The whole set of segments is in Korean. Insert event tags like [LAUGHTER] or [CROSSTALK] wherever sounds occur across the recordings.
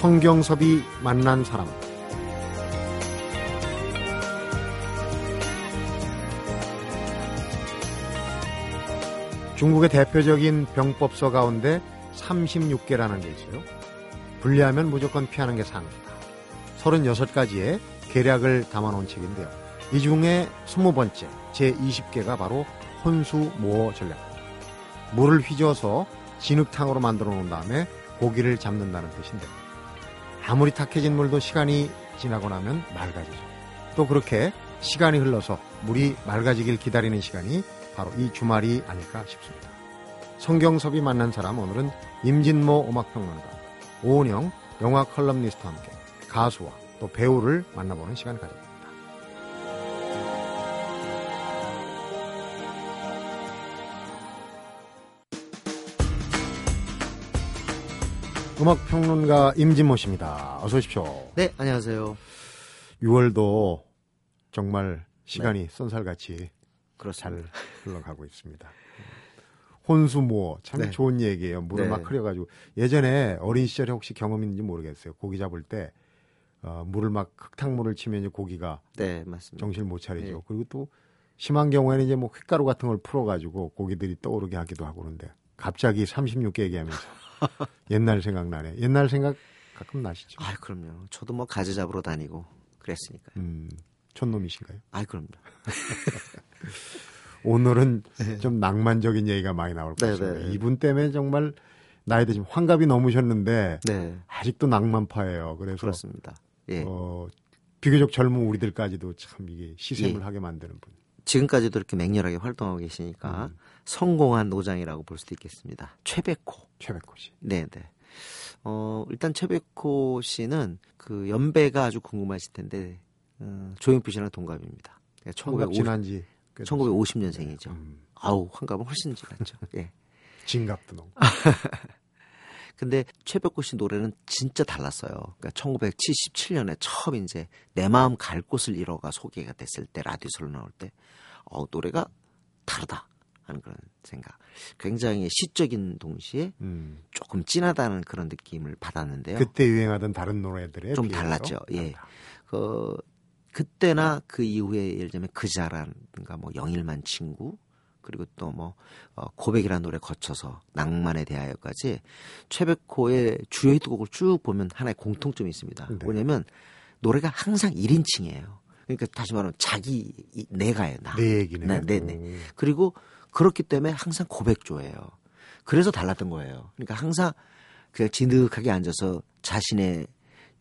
성경섭이 만난 사람 중국의 대표적인 병법서 가운데 36개라는 게 있어요. 분리하면 무조건 피하는 게 상입니다. 36가지의 계략을 담아놓은 책인데요. 이 중에 20번째, 제20개가 바로 혼수 모어 전략입니다. 물을 휘저어서 진흙탕으로 만들어 놓은 다음에 고기를 잡는다는 뜻인데 아무리 탁해진 물도 시간이 지나고 나면 맑아지죠. 또 그렇게 시간이 흘러서 물이 맑아지길 기다리는 시간이 바로 이 주말이 아닐까 싶습니다. 성경섭이 만난 사람 오늘은 임진모 음악평론가, 오은영 영화 컬럼니스트와 함께 가수와 또 배우를 만나보는 시간을 가져봅니다. 음악 평론가 임진모 씨입니다. 어서 오십시오. 네, 안녕하세요. 6월도 정말 시간이 네. 쏜살같이 그렇습니다. 잘 [LAUGHS] 흘러가고 있습니다. 혼수모어 참 네. 좋은 얘기예요. 물을 네. 막 흐려가지고 예전에 어린 시절에 혹시 경험 있는지 모르겠어요. 고기 잡을 때 어, 물을 막 흙탕물을 치면 고기가 네, 맞습니다. 정신을 못 차리죠. 네. 그리고 또 심한 경우에는 이제 뭐 휘가루 같은 걸 풀어가지고 고기들이 떠오르게 하기도 하고 그런데 갑자기 36개 얘기하면서 [LAUGHS] [LAUGHS] 옛날 생각나네. 옛날 생각 가끔 나시죠? 아, 그럼요. 저도 뭐 가지 잡으러 다니고 그랬으니까. 음, 촌놈이신가요? 아, 그럼요. [LAUGHS] 오늘은 네. 좀 낭만적인 얘기가 많이 나올 것 네, 같습니다. 네. 이분 때문에 정말 나이 드신 환갑이 넘으셨는데 네. 아직도 낭만파예요. 그래서 그렇습니다. 예. 어, 비교적 젊은 우리들까지도 참 이게 시샘을 예. 하게 만드는 분. 지금까지도 이렇게 맹렬하게 활동하고 계시니까 음. 성공한 노장이라고 볼 수도 있겠습니다. 최백호. 최백호 씨. 네, 네. 어, 일단 최백호 씨는 그 연배가 아주 궁금하실 텐데 어, 조용필 씨랑 동갑입니다. 1950, 지난지 1950년생이죠. 음. 아우 환갑은 훨씬 지났죠. [LAUGHS] 예. 진갑도 너무. [LAUGHS] 근데 최백호 씨 노래는 진짜 달랐어요. 그러니까 1977년에 처음 이제 내 마음 갈 곳을 잃어가 소개가 됐을 때 라디오에서 나올 때 어, 노래가 다르다 하는 그런 생각. 굉장히 시적인 동시에 음. 조금 진하다는 그런 느낌을 받았는데요. 그때 유행하던 다른 노래들에 좀 달랐죠. 예. 그 그때나 그 이후에 예를 들면 그자라든가 뭐 영일만 친구 그리고 또 뭐 어, 고백이라는 노래 거쳐서 낭만에 대하여까지 최백호의 주요 히트곡을 쭉 보면 하나의 공통점이 있습니다. 네. 뭐냐면 노래가 항상 1인칭이에요. 그러니까 다시 말하면 자기 내가예요. 나. 내 얘기네. 나, 네, 네. 그리고 그렇기 때문에 항상 고백조예요. 그래서 달랐던 거예요. 그러니까 항상 그 진득하게 앉아서 자신의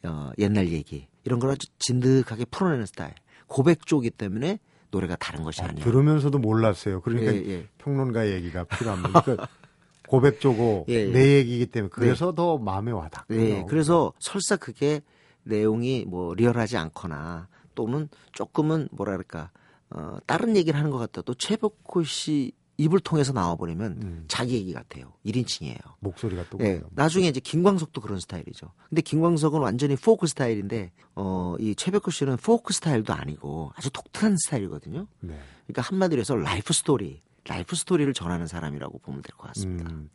어, 옛날 얘기 이런 걸 아주 진득하게 풀어내는 스타일. 고백조기 때문에 노래가 다른 것이 아니에요. 들으면서도 몰랐어요. 그러니까 예, 예. 평론가 얘기가 필요합니다. 그러니까 [LAUGHS] 고백조고 예, 예, 내 얘기이기 때문에 그래서 네. 더 마음에 와닿고. 네, 그래서 설사 그게 내용이 뭐 리얼하지 않거나 또는 조금은 뭐랄까 어, 다른 얘기를 하는 것 같아도 최백호 씨 입을 통해서 나와버리면 음. 자기 얘기 같아요. 1인칭이에요. 목소리가 또. 네. 나중에 이제 김광석도 그런 스타일이죠. 근데 김광석은 완전히 포크 스타일인데, 어, 이 최백호 씨는 포크 스타일도 아니고 아주 독특한 스타일이거든요. 네. 그러니까 한마디로 해서 life story, life story를 전하는 사람이라고 보면 될 것 같습니다. 음.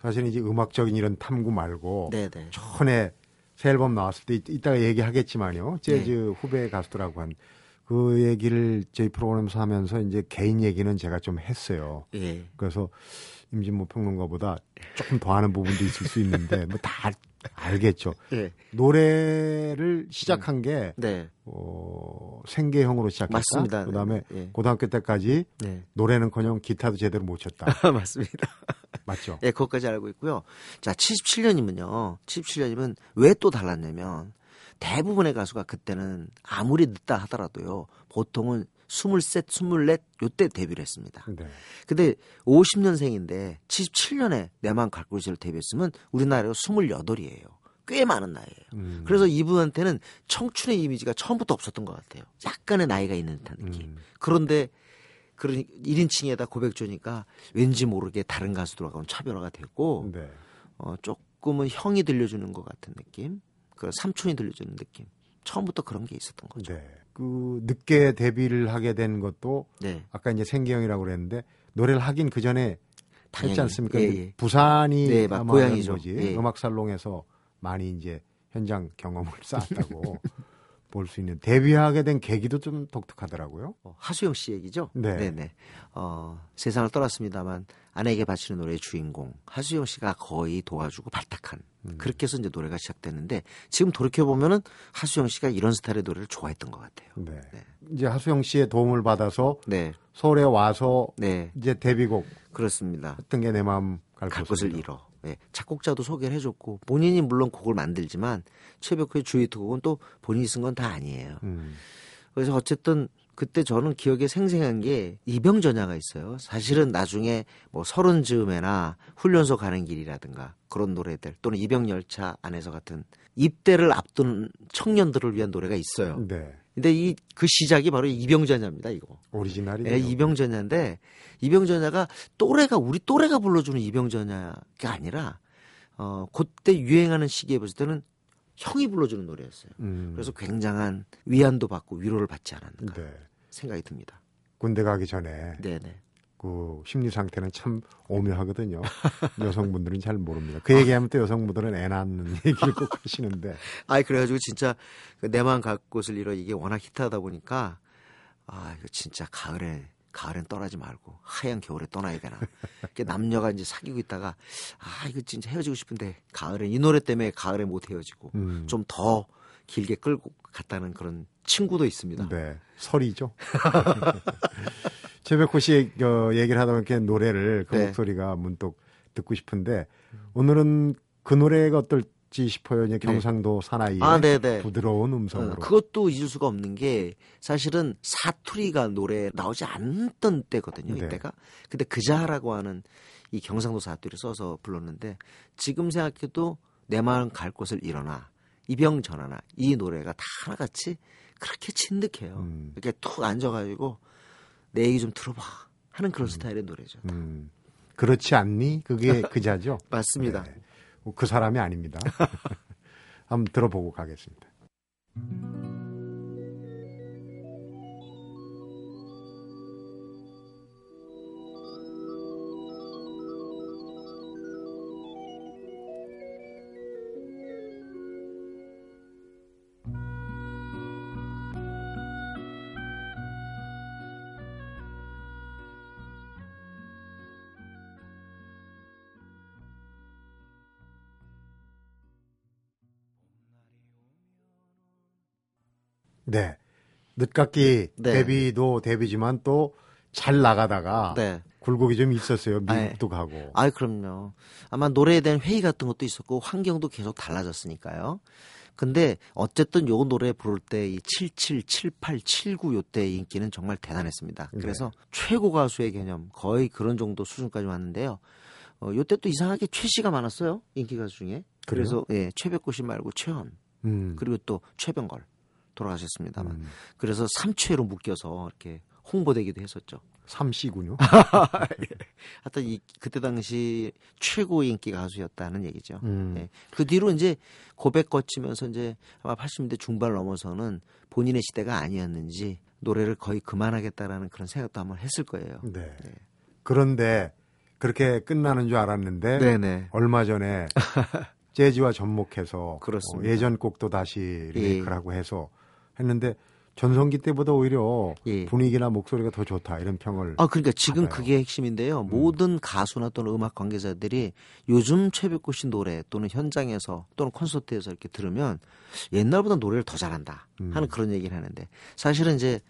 사실 이제 음악적인 이런 탐구 말고. 네네. 전에 새 앨범 나왔을 때 이따가 얘기하겠지만요. 재즈 네. 후배 가수들하고 한 그 얘기를 저희 프로그램에서 하면서 이제 개인 얘기는 제가 좀 했어요. 예. 그래서 임진모 평론가보다 조금 더 하는 부분도 있을 수 있는데 뭐 다 알겠죠. 예. 노래를 시작한 게 네. 어, 생계형으로 시작했다. 맞습니다. 그다음에 네. 예. 고등학교 때까지 네. 노래는커녕 기타도 제대로 못 쳤다. [LAUGHS] 맞습니다. 맞죠. 예, 그것까지 알고 있고요. 자, 77년이면요. 77년이면 왜 또 달랐냐면 대부분의 가수가 그때는 아무리 늦다 하더라도요. 보통은 23, 24 요때 데뷔를 했습니다. 네. 근데 50년생인데 77년에 내만 갈고리를 데뷔했으면 우리나라로 28이에요. 꽤 많은 나이예요. 음. 그래서 이분한테는 청춘의 이미지가 처음부터 없었던 것 같아요. 약간의 나이가 있는 듯한 느낌. 음. 그런데 그런 1인칭에다 고백 주니까 왠지 모르게 다른 가수들하고는 차별화가 됐고 네. 어, 조금은 형이 들려주는 것 같은 느낌. 그 삼촌이 들려주는 느낌. 처음부터 그런 게 있었던 거죠. 네. 그 늦게 데뷔를 하게 된 것도 네. 아까 이제 생기형이라고 그랬는데 노래를 하긴 그 전에 했지 않습니까? 예, 예. 부산이 네, 고향이죠. 거지. 예. 음악 살롱에서 많이 이제 현장 경험을 [LAUGHS] 쌓았다고 볼 수 있는 데뷔하게 된 계기도 좀 독특하더라고요. 어, 하수영 씨 얘기죠? 네. 네네. 어, 세상을 떠났습니다만 아내에게 바치는 노래의 주인공 하수영 씨가 거의 도와주고 발탁한 음. 그렇게 해서 이제 노래가 시작됐는데 지금 돌이켜 보면은 하수영 씨가 이런 스타일의 노래를 좋아했던 것 같아요. 네. 네. 이제 하수영 씨의 도움을 받아서 네, 서울에 와서 네, 이제 데뷔곡 그렇습니다. 어떤 게 내 마음 갈, 갈 곳을 잃어. 예, 작곡자도 소개를 해줬고 본인이 물론 곡을 만들지만 최백호의 주히트 곡은 또 본인이 쓴 건 다 아니에요. 음. 그래서 어쨌든 그때 저는 기억에 생생한 게 이병전야가 있어요. 사실은 나중에 뭐 서른 즈음에나 훈련소 가는 길이라든가 그런 노래들 또는 이병열차 안에서 같은 입대를 앞둔 청년들을 위한 노래가 있어요. 네. 근데 이 그 시작이 바로 이병전야입니다. 이거. 오리지널이 예, 이병전야인데 이병전야가 또래가 우리 또래가 불러주는 이병전야가 아니라 어 그때 유행하는 시기에 봤을 때는 형이 불러주는 노래였어요. 음. 그래서 굉장한 위안도 받고 위로를 받지 않았는가 네. 생각이 듭니다. 군대 가기 전에 네네. 그 심리 상태는 참 오묘하거든요. [LAUGHS] 여성분들은 잘 모릅니다. 그 얘기하면 또 여성분들은 애 낳는 [LAUGHS] 얘기를 꼭 하시는데 아이 그래가지고 진짜 그 내만 갈 곳을 잃어 이게 워낙 히트하다 보니까 아 이거 진짜 가을에 가을엔 떠나지 말고 하얀 겨울에 떠나야 되나. 남녀가 이제 사귀고 있다가 아 이거 진짜 헤어지고 싶은데 가을에 이 노래 때문에 가을에 못 헤어지고 음. 좀더 길게 끌고 갔다는 그런 친구도 있습니다. 네, 설이죠. [LAUGHS] 최백호 씨 어, 얘기를 하다 보니까 노래를 그 네. 목소리가 문득 듣고 싶은데 오늘은 그 노래가 어떨지 싶어요. 이제 경상도 사나이의 네. 아, 네네. 부드러운 어, 음성으로. 그것도 잊을 수가 없는 게 사실은 사투리가 노래 나오지 않던 때거든요. 네. 이때가. 근데 그자라고 하는 이 경상도 사투리를 써서 불렀는데 지금 생각해도 내 마음 갈 곳을 일어나 이병 전하나 이 노래가 다 하나같이 그렇게 진득해요. 음. 이렇게 툭 앉아가지고 내 얘기 좀 들어봐 하는 그런 스타일의 노래죠. 음, 그렇지 않니? 그게 [LAUGHS] 그자죠. 맞습니다. 네. 그 사람이 아닙니다. [LAUGHS] 한번 들어보고 가겠습니다. 네. 늦깎이 네. 데뷔도 데뷔지만 또 잘 나가다가 네. 굴곡이 좀 있었어요. 미국도 가고. 아이 그럼요. 아마 노래에 대한 회의 같은 것도 있었고 환경도 계속 달라졌으니까요. 근데 어쨌든 요 노래 부를 때 이 77, 78, 79 요때 인기는 정말 대단했습니다. 네. 그래서 최고 가수의 개념 거의 그런 정도 수준까지 왔는데요. 어, 요때 또 이상하게 최 씨가 많았어요. 인기 가수 중에. 그래서 예, 최백호 씨 말고 최현 음. 그리고 또 최병걸 돌아가셨습니다만. 음. 그래서 삼최로 묶여서 이렇게 홍보되기도 했었죠. 삼씨군요. [LAUGHS] 하여튼 이 그때 당시 최고 인기 가수였다는 얘기죠. 음. 예. 그 뒤로 이제 고백 거치면서 이제 아마 80년대 중반 넘어서는 본인의 시대가 아니었는지 노래를 거의 그만하겠다라는 그런 생각도 한번 했을 거예요. 네. 네. 그런데 그렇게 끝나는 줄 알았는데 네네. 얼마 전에 [LAUGHS] 재즈와 접목해서. 어, 예전 곡도 다시 예. 리메이크라고 해서 했는데 전성기 때보다 오히려 예. 분위기나 목소리가 더 좋다 이런 평을 아 그러니까 지금 받아요. 그게 핵심인데요. 모든 가수나 또는 음악 관계자들이 요즘 최백호 씨 노래 또는 현장에서 또는 콘서트에서 이렇게 들으면 옛날보다 노래를 더 잘한다 하는 음. 그런 얘기를 하는데 사실은 이제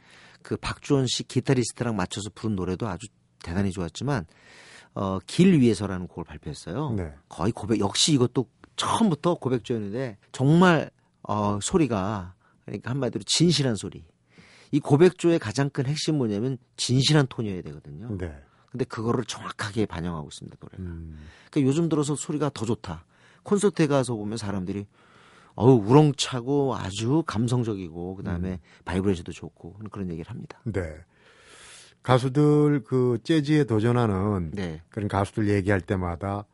그 박주원 씨 기타리스트랑 맞춰서 부른 노래도 아주 대단히 좋았지만 어, 길 위에서라는 곡을 발표했어요. 네. 거의 고백 역시 이것도 처음부터 고백조였는데 정말 어, 소리가 그러니까 한마디로 진실한 소리. 이 고백조의 가장 큰 핵심 뭐냐면 진실한 톤이어야 되거든요. 네. 근데 그거를 정확하게 반영하고 있습니다 노래가. 음. 그러니까 요즘 들어서 소리가 더 좋다. 콘서트에 가서 보면 사람들이 어우 우렁차고 아주 감성적이고 그다음에 바이브레이션도 좋고 그런 얘기를 합니다. 네. 가수들 그 재즈에 도전하는 네. 그런 가수들 얘기할 때마다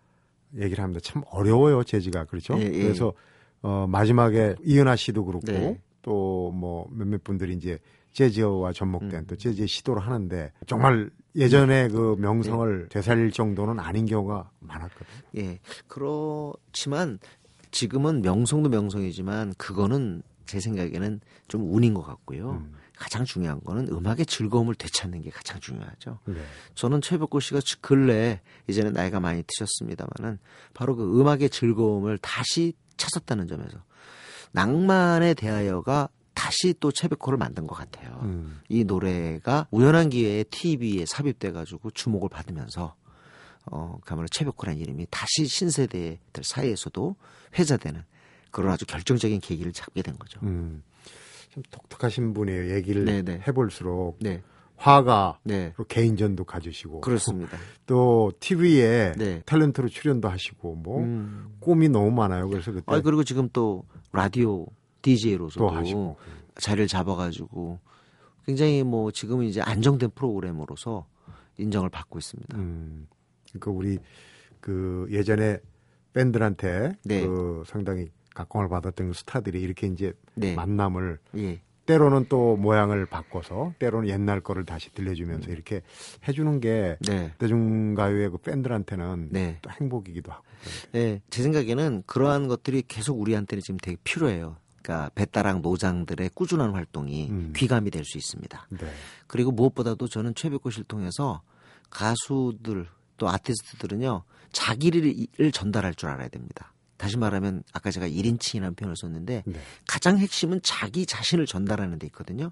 얘기를 합니다. 참 어려워요, 재즈가. 그렇죠? 예, 예. 그래서 어 마지막에 이은하 씨도 그렇고 네. 또 뭐 몇몇 분들이 이제 재즈와 접목된 음. 또 재즈의 시도를 하는데 정말 예전에 그 명성을 네. 되살릴 정도는 아닌 경우가 많았거든요. 예. 그렇지만 지금은 명성도 명성이지만 그거는 제 생각에는 좀 운인 것 같고요. 음. 가장 중요한 거는 음악의 즐거움을 되찾는 게 가장 중요하죠. 네. 저는 최백호 씨가 근래 이제는 나이가 많이 드셨습니다만은 바로 그 음악의 즐거움을 다시 찾았다는 점에서 낭만에 대하여가 다시 또 최백호를 만든 것 같아요. 음. 이 노래가 우연한 기회에 TV에 삽입돼 가지고 주목을 받으면서 어 그야말로 최백호라는 이름이 다시 신세대들 사이에서도 회자되는 그런 아주 결정적인 계기를 잡게 된 거죠. 음. 참 독특하신 분이에요. 얘기를 네네. 해볼수록 네, 화가 네, 로 개인전도 가지시고 그렇습니다. [LAUGHS] 또 TV에 네. 탤런트로 출연도 하시고 뭐 음. 꿈이 너무 많아요. 그래서 그때 아 그리고 지금 또 라디오 DJ로서도 자리를 잡아가지고 굉장히 뭐 지금은 이제 안정된 프로그램으로서 인정을 받고 있습니다. 음. 그러니까 우리 그 예전에 밴드한테 네. 그 상당히 각광을 받았던 스타들이 이렇게 이제 네, 만남을 예, 때로는 또 모양을 바꿔서 때로는 옛날 거를 다시 음. 들려주면서 이렇게 해주는 게 네, 대중가요의 그 팬들한테는 네. 또 행복이기도 하고. 네. 제 생각에는 그러한 것들이 계속 우리한테는 지금 되게 필요해요. 그러니까 배따랑 노장들의 꾸준한 활동이 음. 귀감이 될 수 있습니다. 네. 그리고 무엇보다도 저는 최백호 씨를 통해서 가수들 또 아티스트들은요 자기를 전달할 줄 알아야 됩니다. 다시 말하면 아까 제가 1인칭이라는 표현을 썼는데 네. 가장 핵심은 자기 자신을 전달하는 데 있거든요.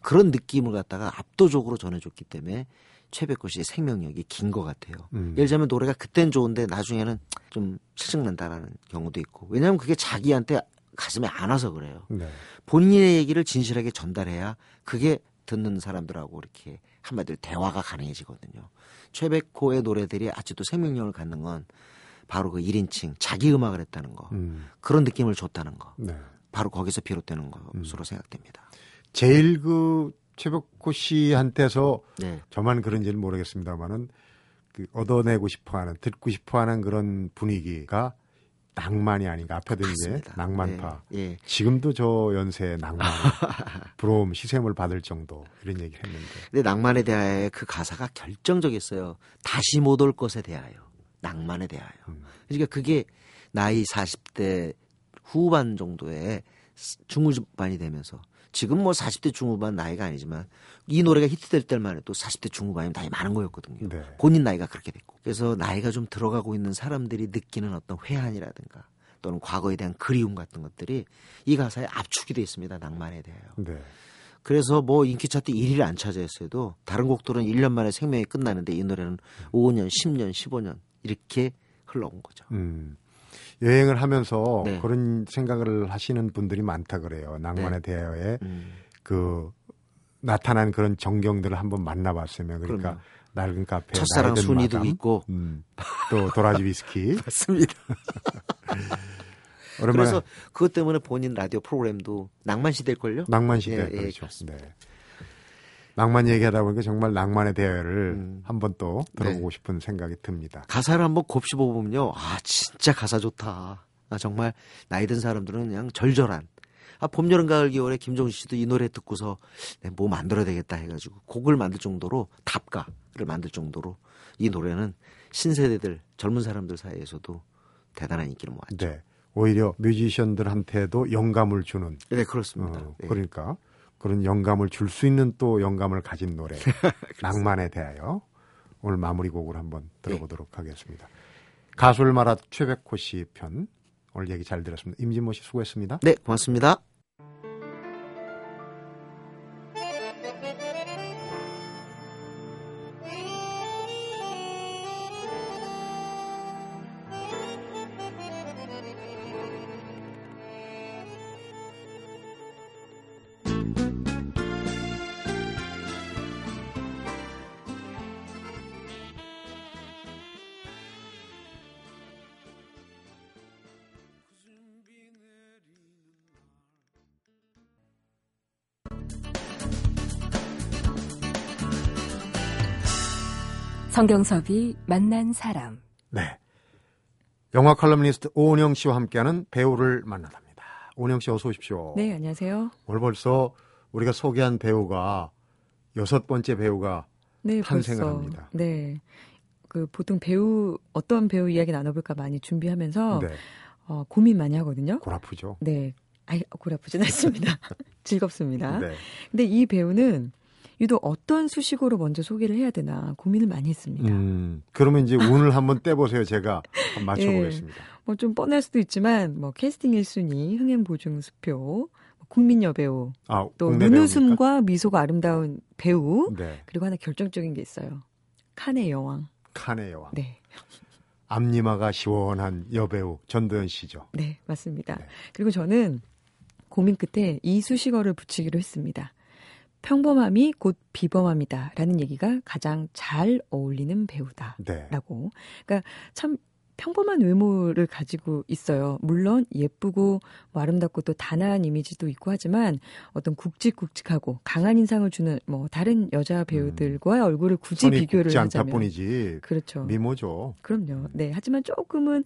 그런 느낌을 갖다가 압도적으로 전해줬기 때문에 최백호 씨의 생명력이 긴 것 같아요. 음. 예를 들자면 노래가 그땐 좋은데 나중에는 좀 실증난다라는 경우도 있고 왜냐하면 그게 자기한테 가슴에 안 와서 그래요. 네. 본인의 얘기를 진실하게 전달해야 그게 듣는 사람들하고 이렇게 한마디로 대화가 가능해지거든요. 최백호의 노래들이 아직도 생명력을 갖는 건 바로 그 1인칭 자기 음악을 했다는 거 음. 그런 느낌을 줬다는 거 네. 바로 거기서 비롯되는 것으로 생각됩니다. 제일 그 최백호 씨한테서 네, 저만 그런지는 모르겠습니다만은 그 얻어내고 싶어하는 듣고 싶어하는 그런 분위기가 낭만이 아닌가 앞에도 이제 맞습니다. 낭만파 네, 예. 지금도 저 연세에 낭만 [LAUGHS] 부러움 시샘을 받을 정도 이런 얘기를 했는데 근데 낭만에 대하여 그 가사가 결정적이었어요. 다시 못 올 것에 대하여 낭만에 대하여. 음. 그러니까 그게 나이 40대 후반 정도에 중후반이 되면서 지금 뭐 40대 중후반 나이가 아니지만 이 노래가 히트될 때만 해도 40대 중후반이면 나이 많은 거였거든요. 네. 본인 나이가 그렇게 됐고. 그래서 나이가 좀 들어가고 있는 사람들이 느끼는 어떤 회한이라든가 또는 과거에 대한 그리움 같은 것들이 이 가사에 압축이 돼 있습니다. 낭만에 대하여. 네. 그래서 뭐 인기 차트 1위를 안 차지했어도 다른 곡들은 1년 만에 생명이 끝나는데 이 노래는 5년, 10년, 15년 이렇게 흘러온 거죠. 음. 여행을 하면서 네. 그런 생각을 하시는 분들이 많다 그래요. 낭만에 대하여에 음, 그 나타난 그런 정경들을 한번 만나봤으면 그러니까 그럼요. 낡은 카페, 첫사랑 순이도 있고 음, 또 도라지 위스키. [LAUGHS] 맞습니다. [LAUGHS] 그래서 그것 때문에 본인 라디오 프로그램도 낭만 시대일 걸요? 낭만 시대 예, 예, 그렇죠. 그렇습니다. 네. 낭만 얘기하다 보니까 정말 낭만의 대화를 음. 한번 또 들어보고 네. 싶은 생각이 듭니다. 가사를 한번 곱씹어 보면요, 아 진짜 가사 좋다. 아 정말 나이 든 사람들은 그냥 절절한. 아 봄, 여름, 가을, 겨울에 김종신 씨도 이 노래 듣고서 네, 뭐 만들어야 되겠다 해가지고 곡을 만들 정도로 답가를 만들 정도로 이 노래는 신세대들 젊은 사람들 사이에서도 대단한 인기를 모았죠. 네. 오히려 뮤지션들한테도 영감을 주는 네, 그렇습니다. 어, 네. 그러니까 그런 영감을 줄 수 있는 또 영감을 가진 노래 [LAUGHS] 낭만에 대하여 오늘 마무리곡을 한번 들어보도록 네. 하겠습니다. 가수를 말한 최백호 씨 편 오늘 얘기 잘 들었습니다. 임진모 씨 수고했습니다. 네, 고맙습니다. 성경섭이 만난 사람. 네. 영화 칼럼니스트 오은영 씨와 함께하는 배우를 만나답니다. 오은영 씨 어서 오십시오. 네, 안녕하세요. 오늘 벌써 우리가 소개한 배우가 여섯 번째 배우가 네, 탄생을 벌써, 합니다. 네. 그 보통 배우 어떤 배우 이야기 나눠볼까 많이 준비하면서 네. 어, 고민 많이 하거든요. 골 아프죠. 네. 아이, 골 아프진 않습니다. [LAUGHS] 즐겁습니다. 네. 근데 이 배우는 유독 어떤 수식어로 먼저 소개를 해야 되나 고민을 많이 했습니다. 음, 그러면 이제 운을 한번 떼보세요. 제가 한번 맞춰보겠습니다. 뭐좀 뻔할 수도 있지만 뭐 캐스팅 1순위, 흥행 보증 수표, 뭐 국민 여배우, 아, 또 눈웃음과 미소가 아름다운 배우? 네. 그리고 하나 결정적인 게 있어요. 칸의 여왕. 칸의 여왕. 네. 앞니마가 시원한 여배우 전도연 씨죠. 네, 맞습니다. 네. 그리고 저는 고민 끝에 이 수식어를 붙이기로 했습니다. 평범함이 곧 비범함이다. 라는 얘기가 가장 잘 어울리는 배우다. 네. 라고. 그러니까 참 평범한 외모를 가지고 있어요. 물론 예쁘고 뭐 아름답고 또 단아한 이미지도 있고 하지만 어떤 굵직굵직하고 강한 인상을 주는 뭐 다른 여자 배우들과의 얼굴을 굳이 비교를 하자면 뿐이지 그렇죠. 미모죠. 그럼요. 네. 하지만 조금은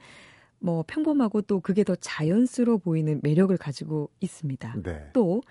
뭐 평범하고 또 그게 더 자연스러워 보이는 매력을 가지고 있습니다. 네. 또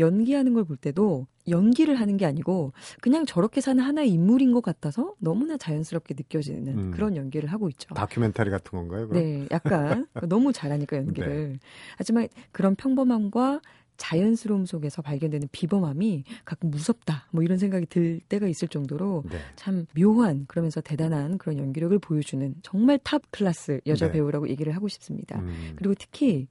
연기하는 걸 볼 때도 연기를 하는 게 아니고 그냥 저렇게 사는 하나의 인물인 것 같아서 너무나 자연스럽게 느껴지는 음. 그런 연기를 하고 있죠. 다큐멘터리 같은 건가요? 그럼? 네, 약간 [LAUGHS] 너무 잘하니까 연기를. 하지만 그런 평범함과 자연스러움 속에서 발견되는 비범함이 가끔 무섭다. 뭐 이런 생각이 들 때가 있을 정도로 네. 참 묘한 그러면서 대단한 그런 연기력을 보여주는 정말 top class 여자 네. 배우라고 얘기를 하고 싶습니다. 음, 그리고 특히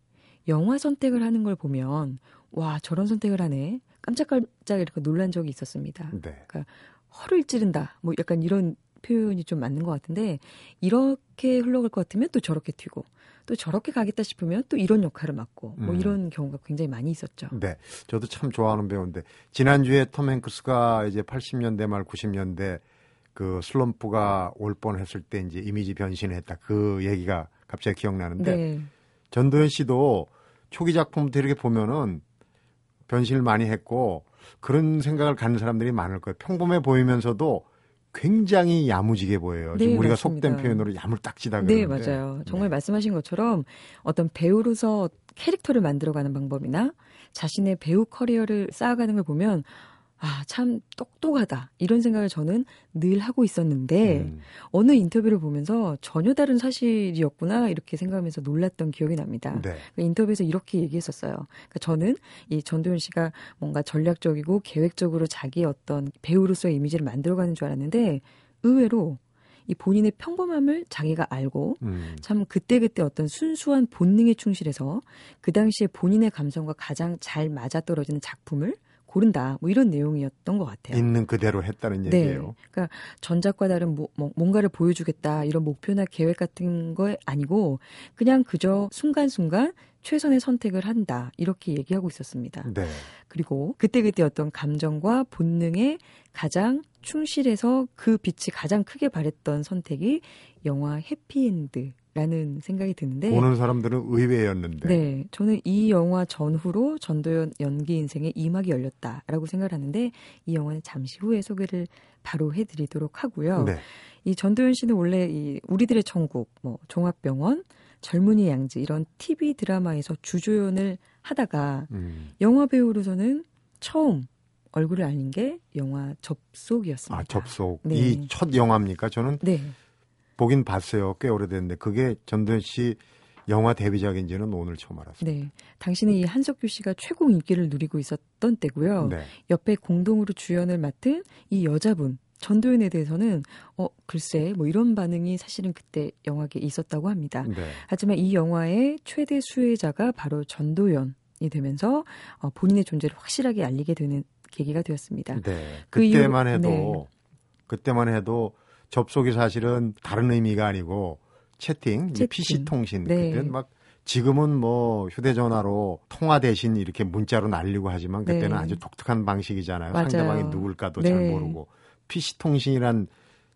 영화 선택을 하는 걸 보면 와 저런 선택을 하네 깜짝깜짝 이렇게 놀란 적이 있었습니다. 네. 허를 찌른다 뭐 약간 이런 표현이 좀 맞는 것 같은데 이렇게 흘러갈 것 같으면 또 저렇게 튀고 또 저렇게 가겠다 싶으면 또 이런 역할을 맡고 뭐 음. 이런 경우가 굉장히 많이 있었죠. 네. 저도 참 좋아하는 배우인데 지난주에 톰 행크스가 이제 80년대 말 90년대 그 슬럼프가 올 뻔했을 때 이제 이미지 변신했다. 그 얘기가 갑자기 기억나는데 네. 전도연 씨도 초기 작품부터 이렇게 보면은 변신을 많이 했고 그런 생각을 갖는 사람들이 많을 거예요. 평범해 보이면서도 굉장히 야무지게 보여요. 네, 지금 우리가 맞습니다. 속된 표현으로 야물딱지다 네, 그러는데. 맞아요. 정말 네. 말씀하신 것처럼 어떤 배우로서 캐릭터를 만들어가는 방법이나 자신의 배우 커리어를 쌓아가는 걸 보면 아, 참 똑똑하다. 이런 생각을 저는 늘 하고 있었는데 음, 어느 인터뷰를 보면서 전혀 다른 사실이었구나 이렇게 생각하면서 놀랐던 기억이 납니다. 네. 그 인터뷰에서 이렇게 얘기했었어요. 그러니까 저는 이 전도연 씨가 뭔가 전략적이고 계획적으로 자기의 어떤 배우로서의 이미지를 만들어가는 줄 알았는데 의외로 이 본인의 평범함을 자기가 알고 음, 참 그때그때 어떤 순수한 본능에 충실해서 그 당시에 본인의 감성과 가장 잘 맞아떨어지는 작품을 고른다. 뭐 이런 내용이었던 것 같아요. 있는 그대로 했다는 네. 얘기예요. 그러니까 전작과 다른 뭐, 뭐 뭔가를 보여주겠다 이런 목표나 계획 같은 거 아니고 그냥 그저 순간순간 최선의 선택을 한다 이렇게 얘기하고 있었습니다. 네. 그리고 그때그때 어떤 감정과 본능에 가장 충실해서 그 빛이 가장 크게 발했던 선택이 영화 해피엔드 라는 생각이 드는데 보는 사람들은 의외였는데. 네, 저는 이 영화 전후로 전도연 연기 인생의 이막이 열렸다라고 생각을 하는데 이 영화는 잠시 후에 소개를 바로 해드리도록 하고요. 네. 이 전도연 씨는 원래 이 우리들의 천국, 뭐 종합병원, 젊은이 양지 이런 TV 드라마에서 주조연을 하다가 음. 영화 배우로서는 처음 얼굴을 알린 게 영화 접속이었습니다. 아, 접속. 네. 이첫 영화입니까? 저는 네, 보긴 봤어요. 꽤 오래됐는데 그게 전도연 씨 영화 데뷔작인지는 오늘 처음 알았습니다. 네. 당시는 이 한석규 씨가 최고 인기를 누리고 있었던 때고요. 네. 옆에 공동으로 주연을 맡은 이 여자분 전도연에 대해서는 어 글쎄 뭐 이런 반응이 사실은 그때 영화계에 있었다고 합니다. 네. 하지만 이 영화의 최대 수혜자가 바로 전도연이 되면서 어, 본인의 존재를 확실하게 알리게 되는 계기가 되었습니다. 네. 그 그때만 이후- 해도 네. 그때만 해도 접속이 사실은 다른 의미가 아니고 채팅, 채팅. PC 통신 네. 그때는 막 지금은 뭐 휴대전화로 통화 대신 이렇게 문자로 날리고 하지만 그때는 네. 아주 독특한 방식이잖아요. 맞아요. 상대방이 누굴까도 네. 잘 모르고 PC 통신이란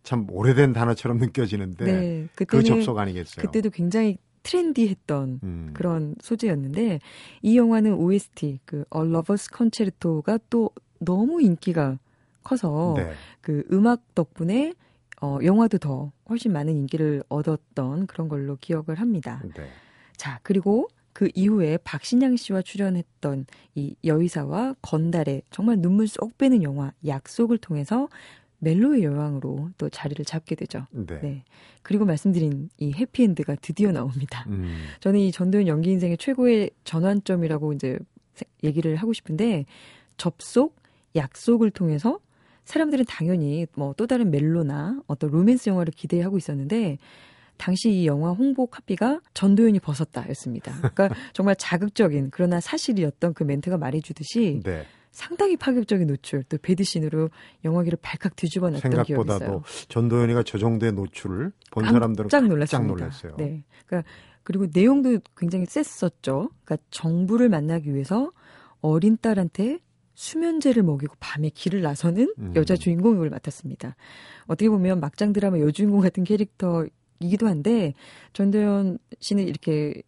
참 오래된 단어처럼 느껴지는데 네, 그 그때는 접속 아니겠어요? 그때도 굉장히 트렌디했던 음. 그런 소재였는데 이 영화는 OST 그 A Lover's Concerto가 또 너무 인기가 커서 네. 그 음악 덕분에 어, 영화도 더 훨씬 많은 인기를 얻었던 그런 걸로 기억을 합니다. 네. 자, 그리고 그 이후에 박신양 씨와 출연했던 이 여의사와 건달의 정말 눈물 쏙 빼는 영화 약속을 통해서 멜로의 여왕으로 또 자리를 잡게 되죠. 네. 네. 그리고 말씀드린 이 해피엔드가 드디어 나옵니다. 음. 저는 이 전도연 연기 인생의 최고의 전환점이라고 이제 세- 얘기를 하고 싶은데 접속, 약속을 통해서 사람들은 당연히 뭐 또 다른 멜로나 어떤 로맨스 영화를 기대하고 있었는데 당시 이 영화 홍보 카피가 전도연이 벗었다였습니다. 그러니까 [LAUGHS] 정말 자극적인 그러나 사실이었던 그 멘트가 말해주듯이 네. 상당히 파격적인 노출 또 배드신으로 영화기를 발칵 뒤집어 놨던 기억이 있어요. 생각보다도 전도연이가 저 정도의 노출을 본 사람들은 깜짝 놀랐습니다. 놀랐어요. 네. 그러니까 그리고 내용도 굉장히 셌었죠. 그러니까 정부를 만나기 위해서 어린 딸한테 수면제를 먹이고 밤에 길을 나서는 음. 여자 주인공 역을 맡았습니다. 어떻게 보면 막장 드라마 여주인공 같은 캐릭터이기도 한데 전도연 씨는 이렇게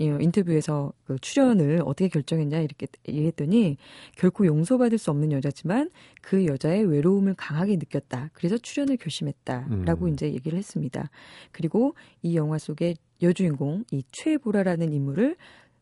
이 인터뷰에서 그 출연을 어떻게 결정했냐 이렇게 얘기했더니 결코 용서받을 수 없는 여자지만 그 여자의 외로움을 강하게 느꼈다. 그래서 출연을 결심했다라고 음. 이제 얘기를 했습니다. 그리고 이 영화 속의 여주인공 이 최보라라는 인물을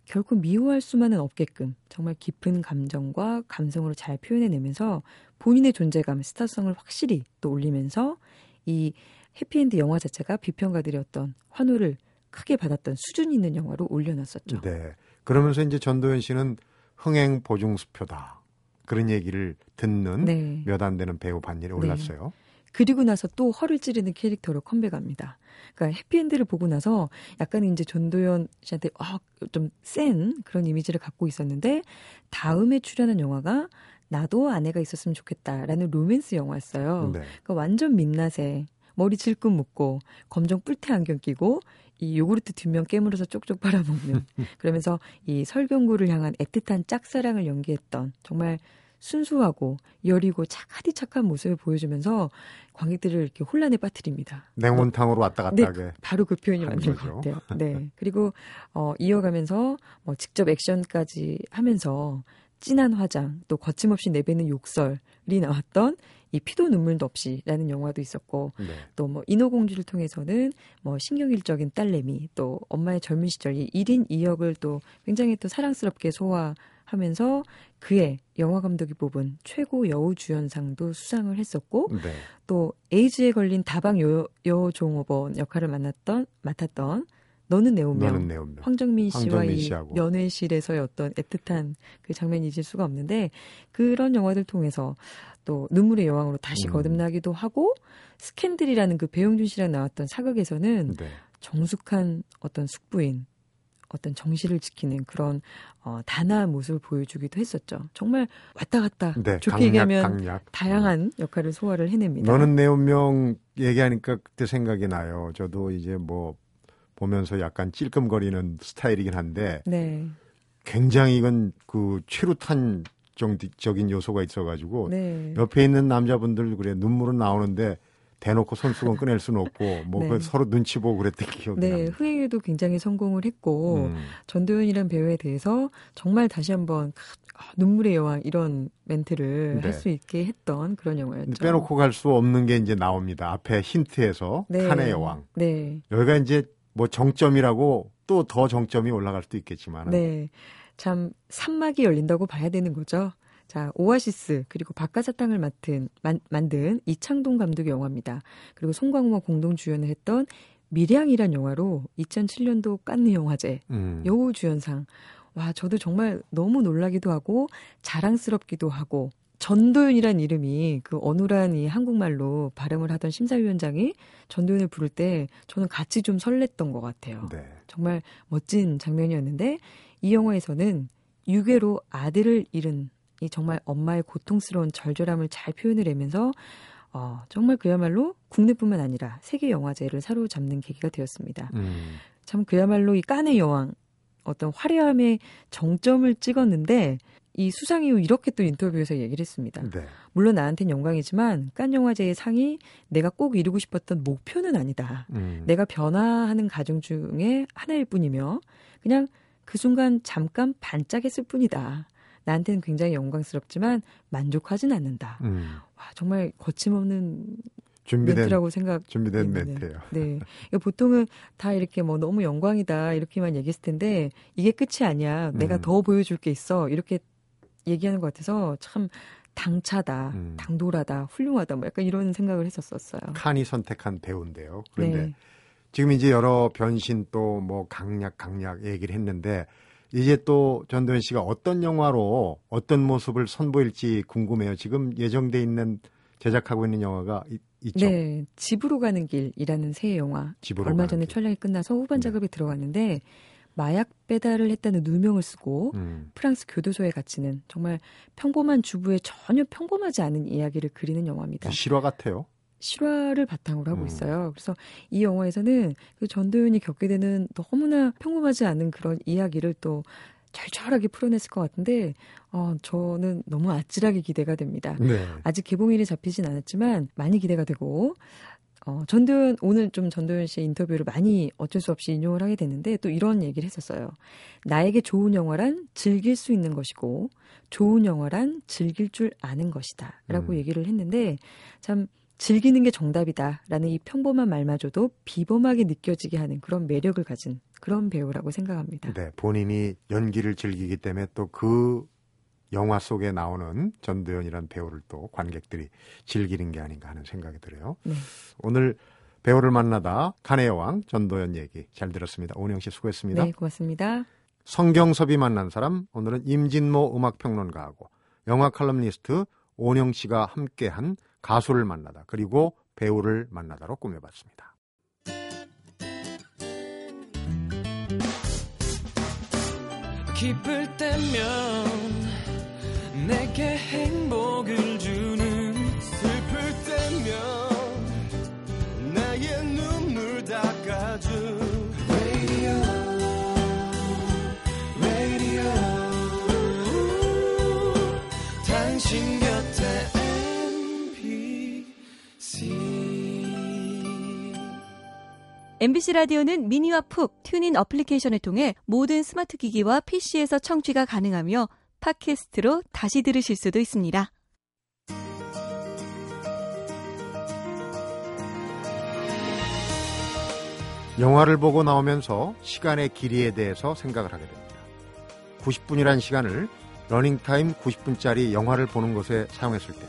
결코 미워할 수만은 없게끔 정말 깊은 감정과 감성으로 잘 표현해내면서 본인의 존재감, 스타성을 확실히 또 올리면서 이 해피엔드 영화 자체가 비평가들이 어떤 환호를 크게 받았던 수준 있는 영화로 올려놨었죠. 네. 그러면서 이제 전도연 씨는 흥행 보증수표다. 그런 얘기를 듣는 네. 몇안 되는 배우 반열에 올랐어요. 그리고 나서 또 허를 찌르는 캐릭터로 컴백합니다. 그러니까 해피엔드를 보고 나서 약간 이제 전도연 씨한테 아, 좀 센 그런 이미지를 갖고 있었는데 다음에 출연한 영화가 나도 아내가 있었으면 좋겠다라는 로맨스 영화였어요. 네. 그러니까 완전 민낯에 머리 질끈 묶고 검정 뿔테 안경 끼고 이 요구르트 뒷면 깨물어서 쪽쪽 빨아먹는 [LAUGHS] 그러면서 이 설경구를 향한 애틋한 짝사랑을 연기했던 정말 순수하고 여리고 착하디 착한 모습을 보여주면서 관객들을 이렇게 혼란에 빠뜨립니다. 냉온탕으로 왔다 갔다 네, 하게. 바로 그 표현이 한 맞는. 것 같아요. 네. [LAUGHS] 그리고 어, 이어가면서 뭐 직접 액션까지 하면서 진한 화장 또 거침없이 내뱉는 욕설이 나왔던 이 피도 눈물도 없이라는 영화도 있었고 네. 또뭐 인어공주를 통해서는 뭐 신경일적인 딸내미 또 엄마의 젊은 시절 이 1인 2역을 또 굉장히 또 사랑스럽게 소화 하면서 그의 영화 감독이 뽑은 최고 여우 주연상도 수상을 했었고 네. 또 에이즈에 걸린 다방 여, 여종업원 역할을 맡았던 맡았던 너는 내 운명 너는 내 운명. 황정민 씨와 황정민 이 씨하고. 연애실에서의 어떤 애틋한 그 장면이 잊을 수가 없는데 그런 영화들 통해서 또 눈물의 여왕으로 다시 음. 거듭나기도 하고 스캔들이라는 그 배용준 씨랑 나왔던 사극에서는 네. 정숙한 어떤 숙부인 어떤 정실을 지키는 그런 어, 단아한 모습을 보여주기도 했었죠. 정말 왔다 갔다 네. 좋게 강약, 얘기하면 강약. 다양한 역할을 소화를 해냅니다. 너는 내 운명 얘기하니까 그때 생각이 나요. 저도 이제 뭐 보면서 약간 찔끔거리는 스타일이긴 한데 네, 굉장히 이건 그 최루탄 정적인 요소가 있어가지고 네, 옆에 있는 남자분들 그래 눈물은 나오는데 대놓고 손수건 꺼낼 수는 없고 뭐 네. 그 서로 눈치 보고 그랬던 기억이 네, 납니다. 흥행에도 굉장히 성공을 했고 음, 전도연이라는 배우에 대해서 정말 다시 한번 아, 눈물의 여왕 이런 멘트를 네. 할수 있게 했던 그런 영화였죠. 빼놓고 갈 수 없는 게 이제 나옵니다. 앞에 힌트에서 네. 칸의 여왕. 네, 여기가 이제 뭐 정점이라고 또 더 정점이 올라갈 수도 있겠지만 네, 참 산막이 열린다고 봐야 되는 거죠. 자, 오아시스 그리고 박가사탕을 맡은 만, 만든 이창동 감독의 영화입니다. 그리고 송강호와 공동 주연을 했던 미량이란 영화로 2007년도 깐느 영화제 음, 여우 주연상. 와, 저도 정말 너무 놀라기도 하고 자랑스럽기도 하고 전도연이란 이름이 그 어눌한 이 한국말로 발음을 하던 심사위원장이 전도연을 부를 때 저는 같이 좀 설렜던 것 같아요. 네. 정말 멋진 장면이었는데 이 영화에서는 유괴로 아들을 잃은 이 정말 엄마의 고통스러운 절절함을 잘 표현을 하면서 어, 정말 그야말로 국내뿐만 아니라 세계 영화제를 사로잡는 계기가 되었습니다. 음, 참 그야말로 이 깐의 여왕 어떤 화려함의 정점을 찍었는데 이 수상 이후 이렇게 또 인터뷰에서 얘기를 했습니다. 네. 물론 나한테는 영광이지만 깐 영화제의 상이 내가 꼭 이루고 싶었던 목표는 아니다. 음, 내가 변화하는 과정 중에 하나일 뿐이며 그냥 그 순간 잠깐 반짝했을 뿐이다. 나한테는 굉장히 영광스럽지만 만족하진 않는다. 음, 와 정말 거침없는 준비된 멘트라고 생각. 준비된 네, 멘트예요. 네. 이거 보통은 다 이렇게 뭐 너무 영광이다 이렇게만 얘기했을 텐데 이게 끝이 아니야. 내가 음. 더 보여줄 게 있어. 이렇게 얘기하는 것 같아서 참 당차다, 음. 당돌하다, 훌륭하다, 뭐 약간 이런 생각을 했었었어요. 칸이 선택한 배우인데요. 그런데 네. 지금 이제 여러 변신 또 뭐 강약 강약 얘기를 했는데 이제 또 전도연 씨가 어떤 영화로 어떤 모습을 선보일지 궁금해요. 지금 예정돼 있는 제작하고 있는 영화가 이- 있죠. 네, 집으로 가는 길이라는 새 영화 집으로 얼마 전에 길. 촬영이 끝나서 후반 네. 작업에 들어갔는데 마약 배달을 했다는 누명을 쓰고 음. 프랑스 교도소에 갇히는 정말 평범한 주부의 전혀 평범하지 않은 이야기를 그리는 영화입니다. 실화 같아요. 실화를 바탕으로 하고 음. 있어요. 그래서 이 영화에서는 그 전도연이 겪게 되는 너무나 평범하지 않은 그런 이야기를 또 절절하게 풀어냈을 것 같은데 어, 저는 너무 아찔하게 기대가 됩니다. 네. 아직 개봉일이 잡히진 않았지만 많이 기대가 되고 어, 전도연 오늘 좀 전도연 씨의 인터뷰를 많이 어쩔 수 없이 인용을 하게 됐는데 또 이런 얘기를 했었어요. 나에게 좋은 영화란 즐길 수 있는 것이고 좋은 영화란 즐길 줄 아는 것이다라고 음. 얘기를 했는데 참 즐기는 게 정답이다라는 이 평범한 말마저도 비범하게 느껴지게 하는 그런 매력을 가진 그런 배우라고 생각합니다. 네, 본인이 연기를 즐기기 때문에 또 그 영화 속에 나오는 전도연이라는 배우를 또 관객들이 즐기는 게 아닌가 하는 생각이 들어요. 네. 오늘 배우를 만나다 칸의 여왕 전도연 얘기 잘 들었습니다. 오은영 씨 수고했습니다. 네, 고맙습니다. 성경섭이 만난 사람 오늘은 임진모 음악평론가하고 영화 칼럼니스트 오은영 씨가 함께한 가수를 만나다 그리고 배우를 만나다로 꾸며봤습니다. 기쁠 때면 내게 행복을 MBC 라디오는 미니와 푹 튠인 어플리케이션을 통해 모든 스마트 기기와 PC에서 청취가 가능하며 팟캐스트로 다시 들으실 수도 있습니다. 영화를 보고 나오면서 시간의 길이에 대해서 생각을 하게 됩니다. 90분이라는 시간을 러닝타임 90분짜리 영화를 보는 것에 사용했을 때,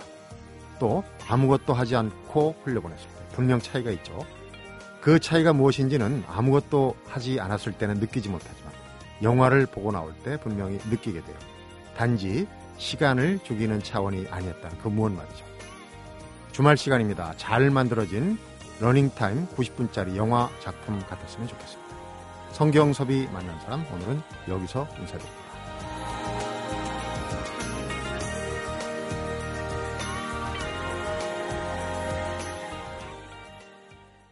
또 아무것도 하지 않고 흘려보냈을 때, 분명 차이가 있죠. 그 차이가 무엇인지는 아무것도 하지 않았을 때는 느끼지 못하지만, 영화를 보고 나올 때 분명히 느끼게 돼요. 단지 시간을 죽이는 차원이 아니었다는 그 무언 말이죠. 주말 시간입니다. 잘 만들어진 러닝타임 90분짜리 영화 작품 같았으면 좋겠습니다. 성경섭이 만난 사람 오늘은 여기서 인사드립니다.